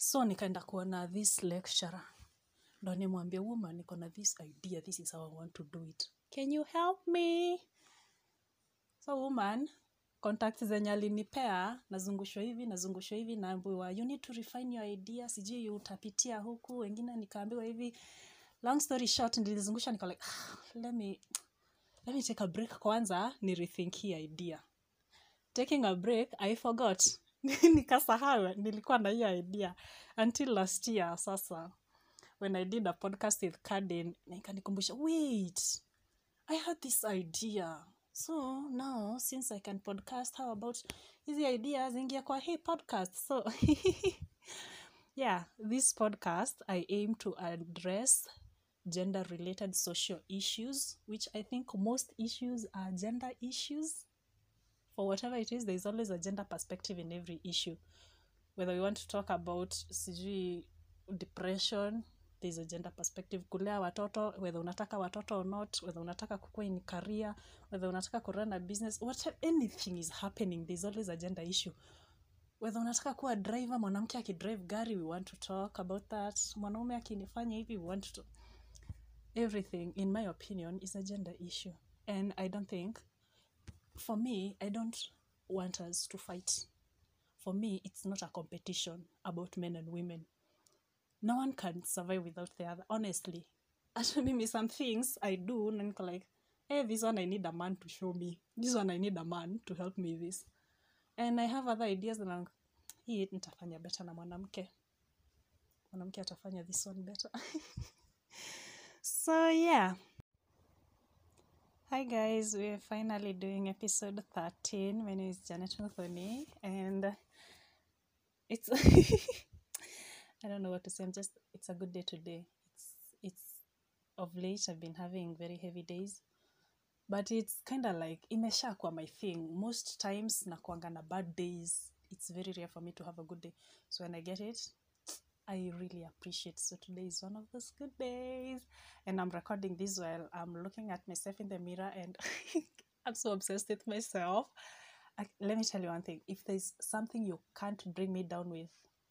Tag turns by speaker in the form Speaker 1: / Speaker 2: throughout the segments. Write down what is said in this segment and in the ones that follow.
Speaker 1: so nikaenda kuona this lecturer. Ndo nimwambie woman niko na this idea this is how i want to do it. Can you help me? So woman contact zenye alinipea nazungushwa hivi nazungushwa hivi naambiwa you need to refine your idea sijui utapitia huku. Wengine nikaambiwa hivi. Long story short nilizungusha nika like ah, let me let me take a break kwanza ni rethink hii idea. Taking a break i forgot nikasahau nilikuwa na hiyo idea. Until last year sasa when i did a podcast with Kaden nikanikumbusha wait i had this idea. So now since i can podcast how about hizi idea zingia kwa hii podcast? So yeah this podcast i aim to address gender related social issues which i think most issues are gender issues for whatever it is there's always a gender perspective in every issue. Whether we want to talk about sijui depression there's a gender perspective. Kulea watoto whether unataka watoto or not whether unataka kukua in career whether unataka kurun a business whatever anything is happening there's always a gender issue. Whether unataka kuwa driver mwanamke akidrive gari we want to talk about that. Mwanaume akinifanya hivi we want to everything in my opinion is a gender issue. And i don't think for me i don't want us to fight. For me it's not a competition about men and women. No one can survive without the other honestly. Hata mimi some things i do na niko like hey, this one i need a man to show me. This one i need a man to help me this and i have other ideas and I'm, hii nitafanya better na mwanamke. Mwanamke atafanya this one better. So yeah Hi guys, we're finally doing episode 13. My name is Janet Muthoni and it's I don't know what to say. I'm just it's a good day today. It's it's of late I've been having very heavy days. But it's kind of like imesha kwa my thing. Most times nakuanga na bad days. It's very rare for me to have a good day. So when I get it, I really appreciate. So today is one of those good days, and I'm recording this while I'm looking at myself in the mirror, and I'm so obsessed with myself. I, let me tell you one thing: if there's something you can't bring me down with,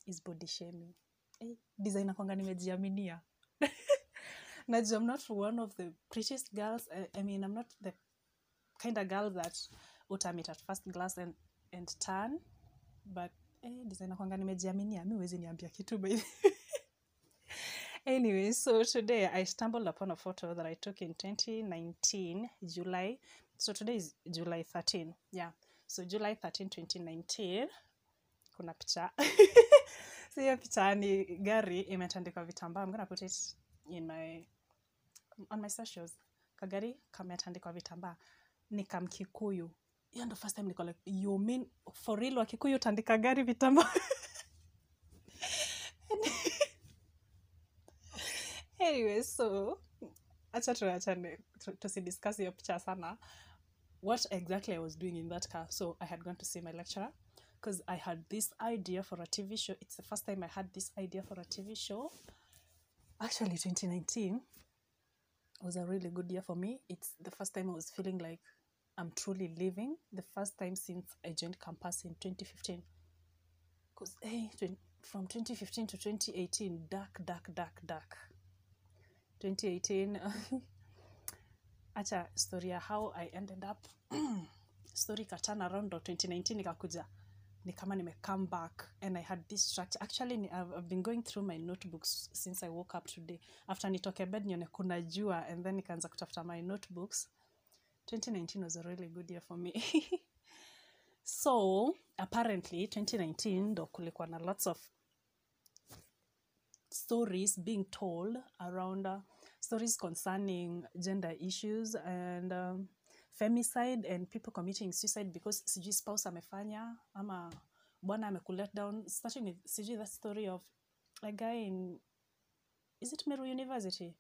Speaker 1: is body shaming. Eh, designer kwanga nimejiaminia. Najua I'm not one of the prettiest girls. I, I mean, I'm not the kind of girl that uta meet at first glance and, and turn, but eh, designer kwanga nimejiaminia. Mi huwezi niambia kitu by anyway so today i stumbled upon a photo that i took in 2019 july. So today is july 13 yeah. So july 13 2019 kuna picha. So hiyo picha ni gari imetandikwa vitambaa. I'm gonna put it in my on my socials. Kagari kametandikwa vitambaa. Ni kamkikuyu hiyo ndo first time niko like you mean for real wakikuyu tandika gari vitambo? Anyway so acha tuachane tu- tusidiscuss hiyo picha sana. What exactly i was doing in that car? So i had gone to see my lecturer because i had this idea for a tv show. It's the first time i had this idea for a tv show. Actually 2019 was a really good year for me. It's the first time i was feeling like i'm truly living the first time since i joined campus in 2015 because hey, from 2015 to 2018 dark dark dark dark. 2018 acha story ya how i ended up story katana around 2019 ikakuja. Ni kama nime come back and i had this structure. Actually i've been going through my notebooks since i woke up today. After nitoke bed nione kuna jua and then nikaanza kutafuta my notebooks 2019 was a really good year for me. So apparently 2019 ndo kulikuwa na lots of stories being told around uh, stories concerning gender issues and um, femicide and people committing suicide because sijui spouse amefanya ama bwana amekulet down. Starting with sijui that story of a guy in is it meru university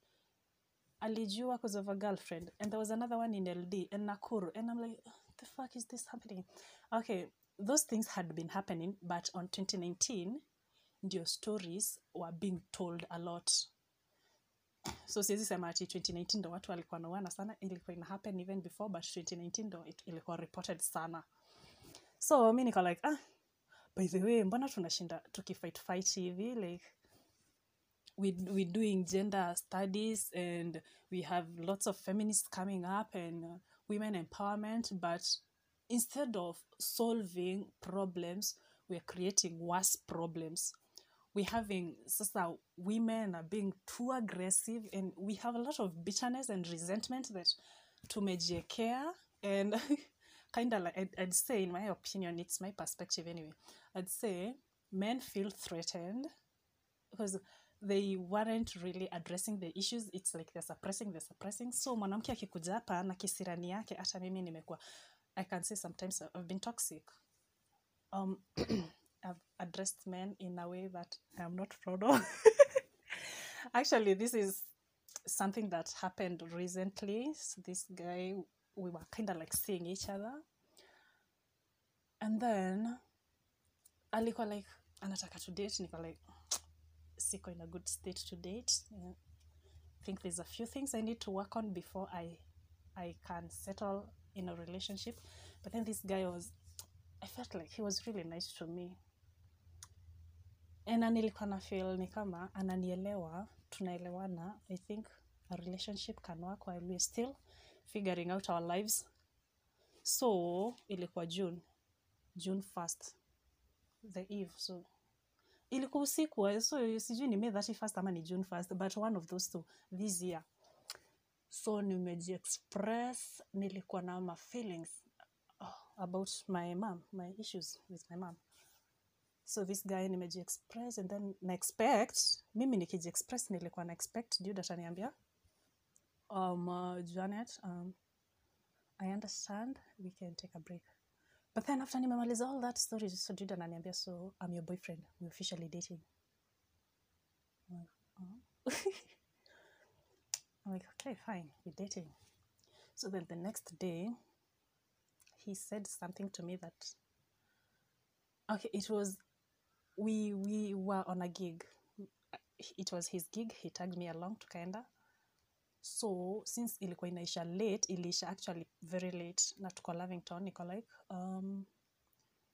Speaker 1: alijua because of a girlfriend. And there was another one in ld and nakuru. And i'm like the fuck is this happening? Okay those things had been happening but on 2019 ndio stories were being told a lot. So siwezi sema ati 2019 ndo watu walikuwa nauana sana. Ilikuwa ina happen even before but 2019 ndo ilikuwa reported sana. So mi niko like ah by the way mbona tunashinda tukifight fight hivi like we we doing gender studies and we have lots of feminists coming up and uh, women empowerment but instead of solving problems we're creating worse problems. We're having sasa women are being too aggressive and we have a lot of bitterness and resentment that tumejiekea and kind of like I'd, I'd say in my opinion it's my perspective anyway. I'd say men feel threatened because they weren't really addressing the issues. It's like they're suppressing they're suppressing. So mwanamke akikuja hapa na kisirani yake hata mimi nimekuwa i can say sometimes i've been toxic. Um i've addressed men in a way that i'm not proud of. Actually this is something that happened recently. So this guy we were kind of like seeing each other. And then alikuwa like anataka to date niko like siko in a good state to date. Yeah. i think there's a few things i need to work on before i i can settle in a relationship. But then this guy was i felt like he was really nice to me. And nilikuwa na feel ni kama ananielewa tunaelewana. I think a relationship can work while we're still figuring out our lives. So ilikuwa june. June 1st the eve so ilikuwa usiku eh, so sijui ni may 31st ama ni june 1st but one of those two this year. So nimejiexpress nilikuwa na ma feelings oh, about my mom my issues with my mom. So this guy nimejiexpress and then na expect mimi nikijiexpress nilikuwa na expect dude ataniambia um, uh, janet um, i understand we can take a break but then after nimemaliza all that story so dude ananiambia so i'm your boyfriend. We officially dating. I'm like, oh. Okay fine. We're dating. So then the next day he said something to me that okay it was we we were on a gig. It was his gig. He tagged me along tukaenda so since ilikuwa inaisha late iliisha actually very late na tuko lavington niko like um,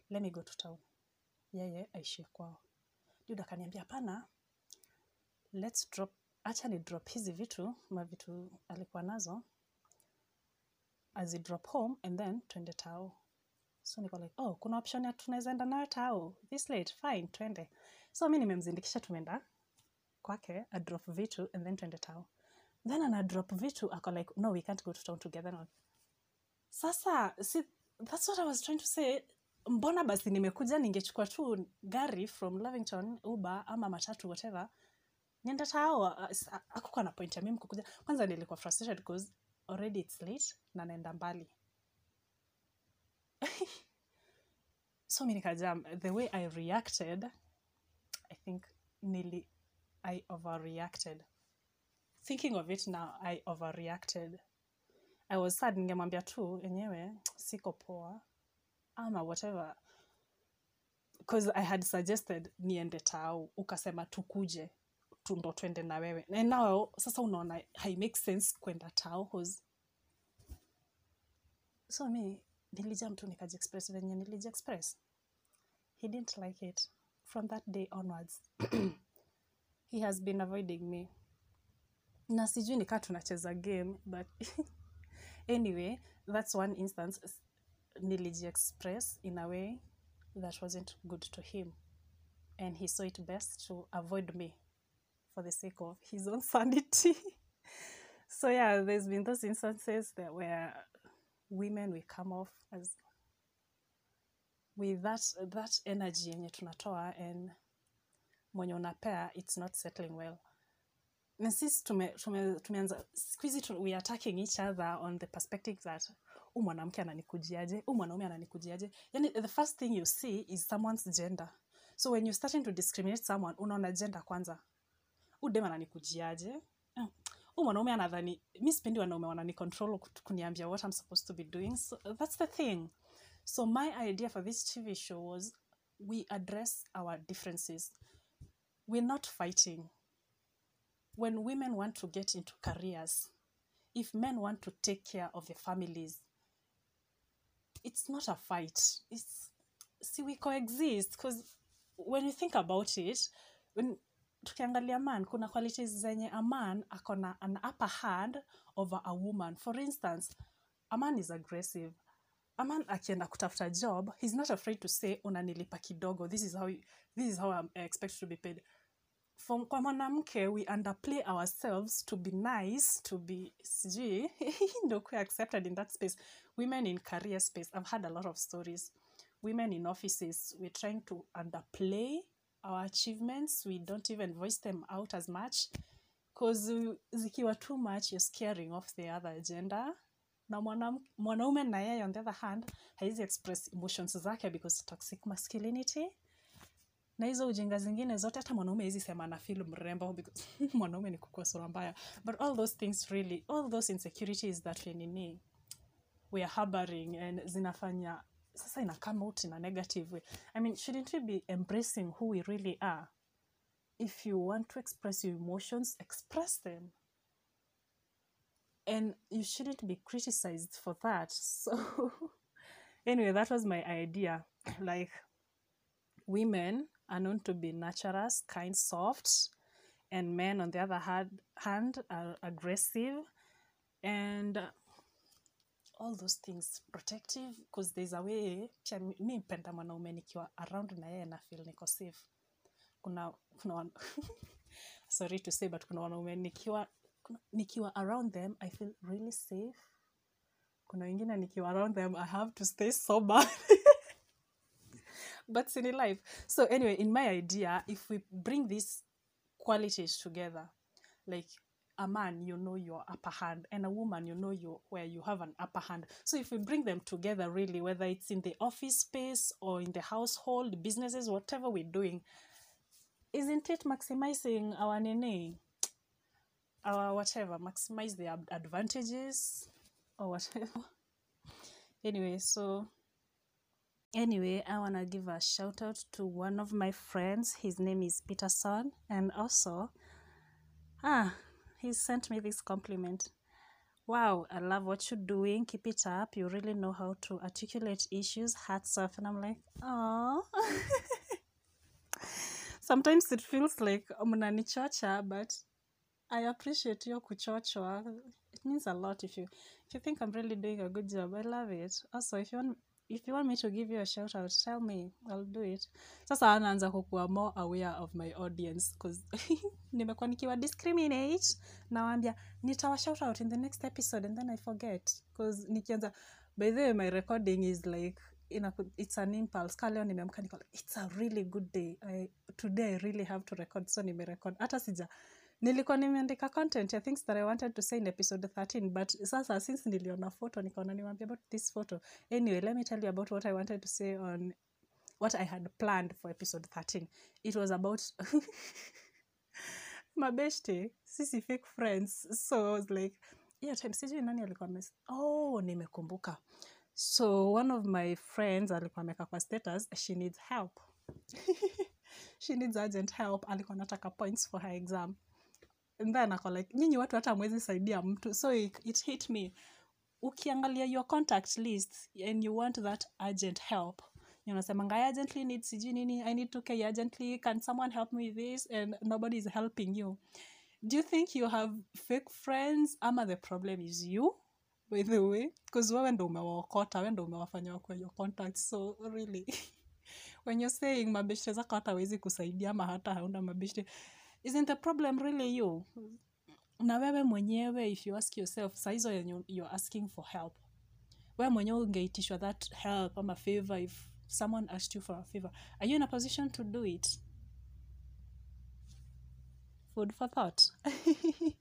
Speaker 1: let me go to town. Yeye aishie kwao. Dude akaniambia hapana let's drop acha ni drop hizi vitu mavitu alikuwa nazo azi drop home and then twende tao so niko like oh kuna option ya tunaweza enda nayo tao this late fine twende. So mi nimemzindikisha tumeenda kwake adrop vitu and then twende tao then ana vitu ako like no we can't go to town together no. sasa si, that's what i was trying to say. Mbona basi nimekuja ningechukua tu gari from lovington uber ama matatu whatever. Nienda tao akukuwa na point ya mimi kukuja. Kwanza nilikuwa frustrated because already it's late na naenda mbali. So mi nikajam the way i reacted i think nili i overreacted thinking of it now i overreacted. I was sad ningemwambia tu enyewe siko poa ama whatever. Because i had suggested niende tau ukasema tukuje tundo twende na wewe. And now sasa unaona hai make sense kwenda tau so mi nilijam tu nikajiexpress venye nilijiexpress he didn't like it. From that day onwards he has been avoiding me na sijui nikaa tunacheza game but anyway that's one instance. Nilijiexpress in a way that wasn't good to him. And he saw it best to avoid me for the sake of his own sanity. So yeah there's been those instances that where women we come off as with that that energy yenye tunatoa and mwenye unapea it's not settling well na sisi tume, tume, tumeanza skuhizi we are attacking each other on the perspective that u mwanamke ananikujiaje? U mwanaume ananikujiaje? Yani the first thing you see is someone's gender. So when you're starting to discriminate someone unaona gender kwanza. U dem ananikujiaje? U mwanaume anadhani mi sipendi wanaume wananicontrol kuniambia what i'm supposed to be doing. So that's the thing. So my idea for this tv show was we address our differences. We're not fighting when women want to get into careers if men want to take care of their families it's not a fight. It's si we coexist because when you think about it when tukiangalia man kuna qualities zenye a man akona an upper hand over a woman. For instance a man is aggressive. A man akienda kutafuta job he's not afraid to say unanilipa kidogo this is how, this is how I'm expected to be paid For, kwa mwanamke we underplay ourselves to be nice to be sijui ndo accepted in that space. Women in career space i've had a lot of stories. Women in offices we're trying to underplay our achievements. We don't even voice them out as much. Because zikiwa too much you're scaring off the other agenda. Na mwanaume na yeye on the other hand haizi express emotions zake because toxic masculinity na hizo ujinga zingine zote hata mwanaume hizi sema na feel mrembo because mwanaume ni kukua sura mbaya. But all those things really all those insecurities that nini we are harboring and zinafanya sasa ina come out in a negative way. I mean shouldn't we be embracing who we really are? If you want to express your emotions express them. And you shouldn't be criticized for that. So anyway that was my idea. Like women are known to be nurturers, kind soft and men on the other hand, are aggressive and all those things protective because there's a way pia mi mpenda mwanaume nikiwa around na yeye na feel niko safe. Kuna kuna sorry to say but kuna wanaume nikiwa nikiwa around them i feel really safe. Kuna wengine nikiwa around them i have to stay sober but in life. So anyway in my idea if we bring these qualities together like a man you know your upper hand and a woman you know you where you have an upper hand. So if we bring them together really whether it's in the office space or in the household businesses whatever we're doing isn't it maximizing our nene our whatever maximize the ad- advantages or whatever? Anyway so Anyway, I want to give a shout out to one of my friends. His name is Peterson. And also, ah, he sent me this compliment. Wow, I love what you're doing. Keep it up. You really know how to articulate issues. Hats off. And I'm like, oh. Sometimes it feels like mnanichocha, but I appreciate your kuchochwa. It means a lot if you if you think I'm really doing a good job. I love it. Also, if you want if you want me to give you a shout out, tell me. I'll do it. Sasa anaanza kukuwa more aware of my audience bcause nimekuwa nikiwa discriminate. Nawaambia nitawa shout out in the next episode and then I forget. Bcause nikianza by the way my recording is like ina, it's an impulse. Ka leo nimeamka niko it's a really good day. I, today I really have to record. So nimerecord. Hata sija nilikuwa nimeandika content ya things that i wanted to say in episode 13 but sasa since niliona photo nikaona niwambia about this photo. Anyway let me tell you about what i wanted to say on what i had planned for episode 13 it was about mabeshte sisi fake friends. So I was like hiyo time sijui nani alikuwa mes oh nimekumbuka. So one of my friends alikuwa ameka kwa status she needs help. She needs urgent help. Alikuwa anataka points for her exam then like nyinyi watu hata mwezi saidia mtu. So it, it hit me. Ukiangalia your contact list and you want that urgent help unasemanga i urgently need sijui nini i need to k urgently can someone help me this? And nobody is helping you. Do you think you have fake friends ama the problem is you? By the way bcause wewe ndo umewaokota we ndo umewafanya wakwe your contact so really. When you're saying mabeshte zako hata awezi kusaidia ama hata hauna mabeshte isn't the problem really you? Na wewe mwenyewe if you ask yourself saizo yenye you're asking for help. Wewe mwenyewe ungeitishwa that help ama favor if someone asked you for a favor. Are you in a position to do it? Food for thought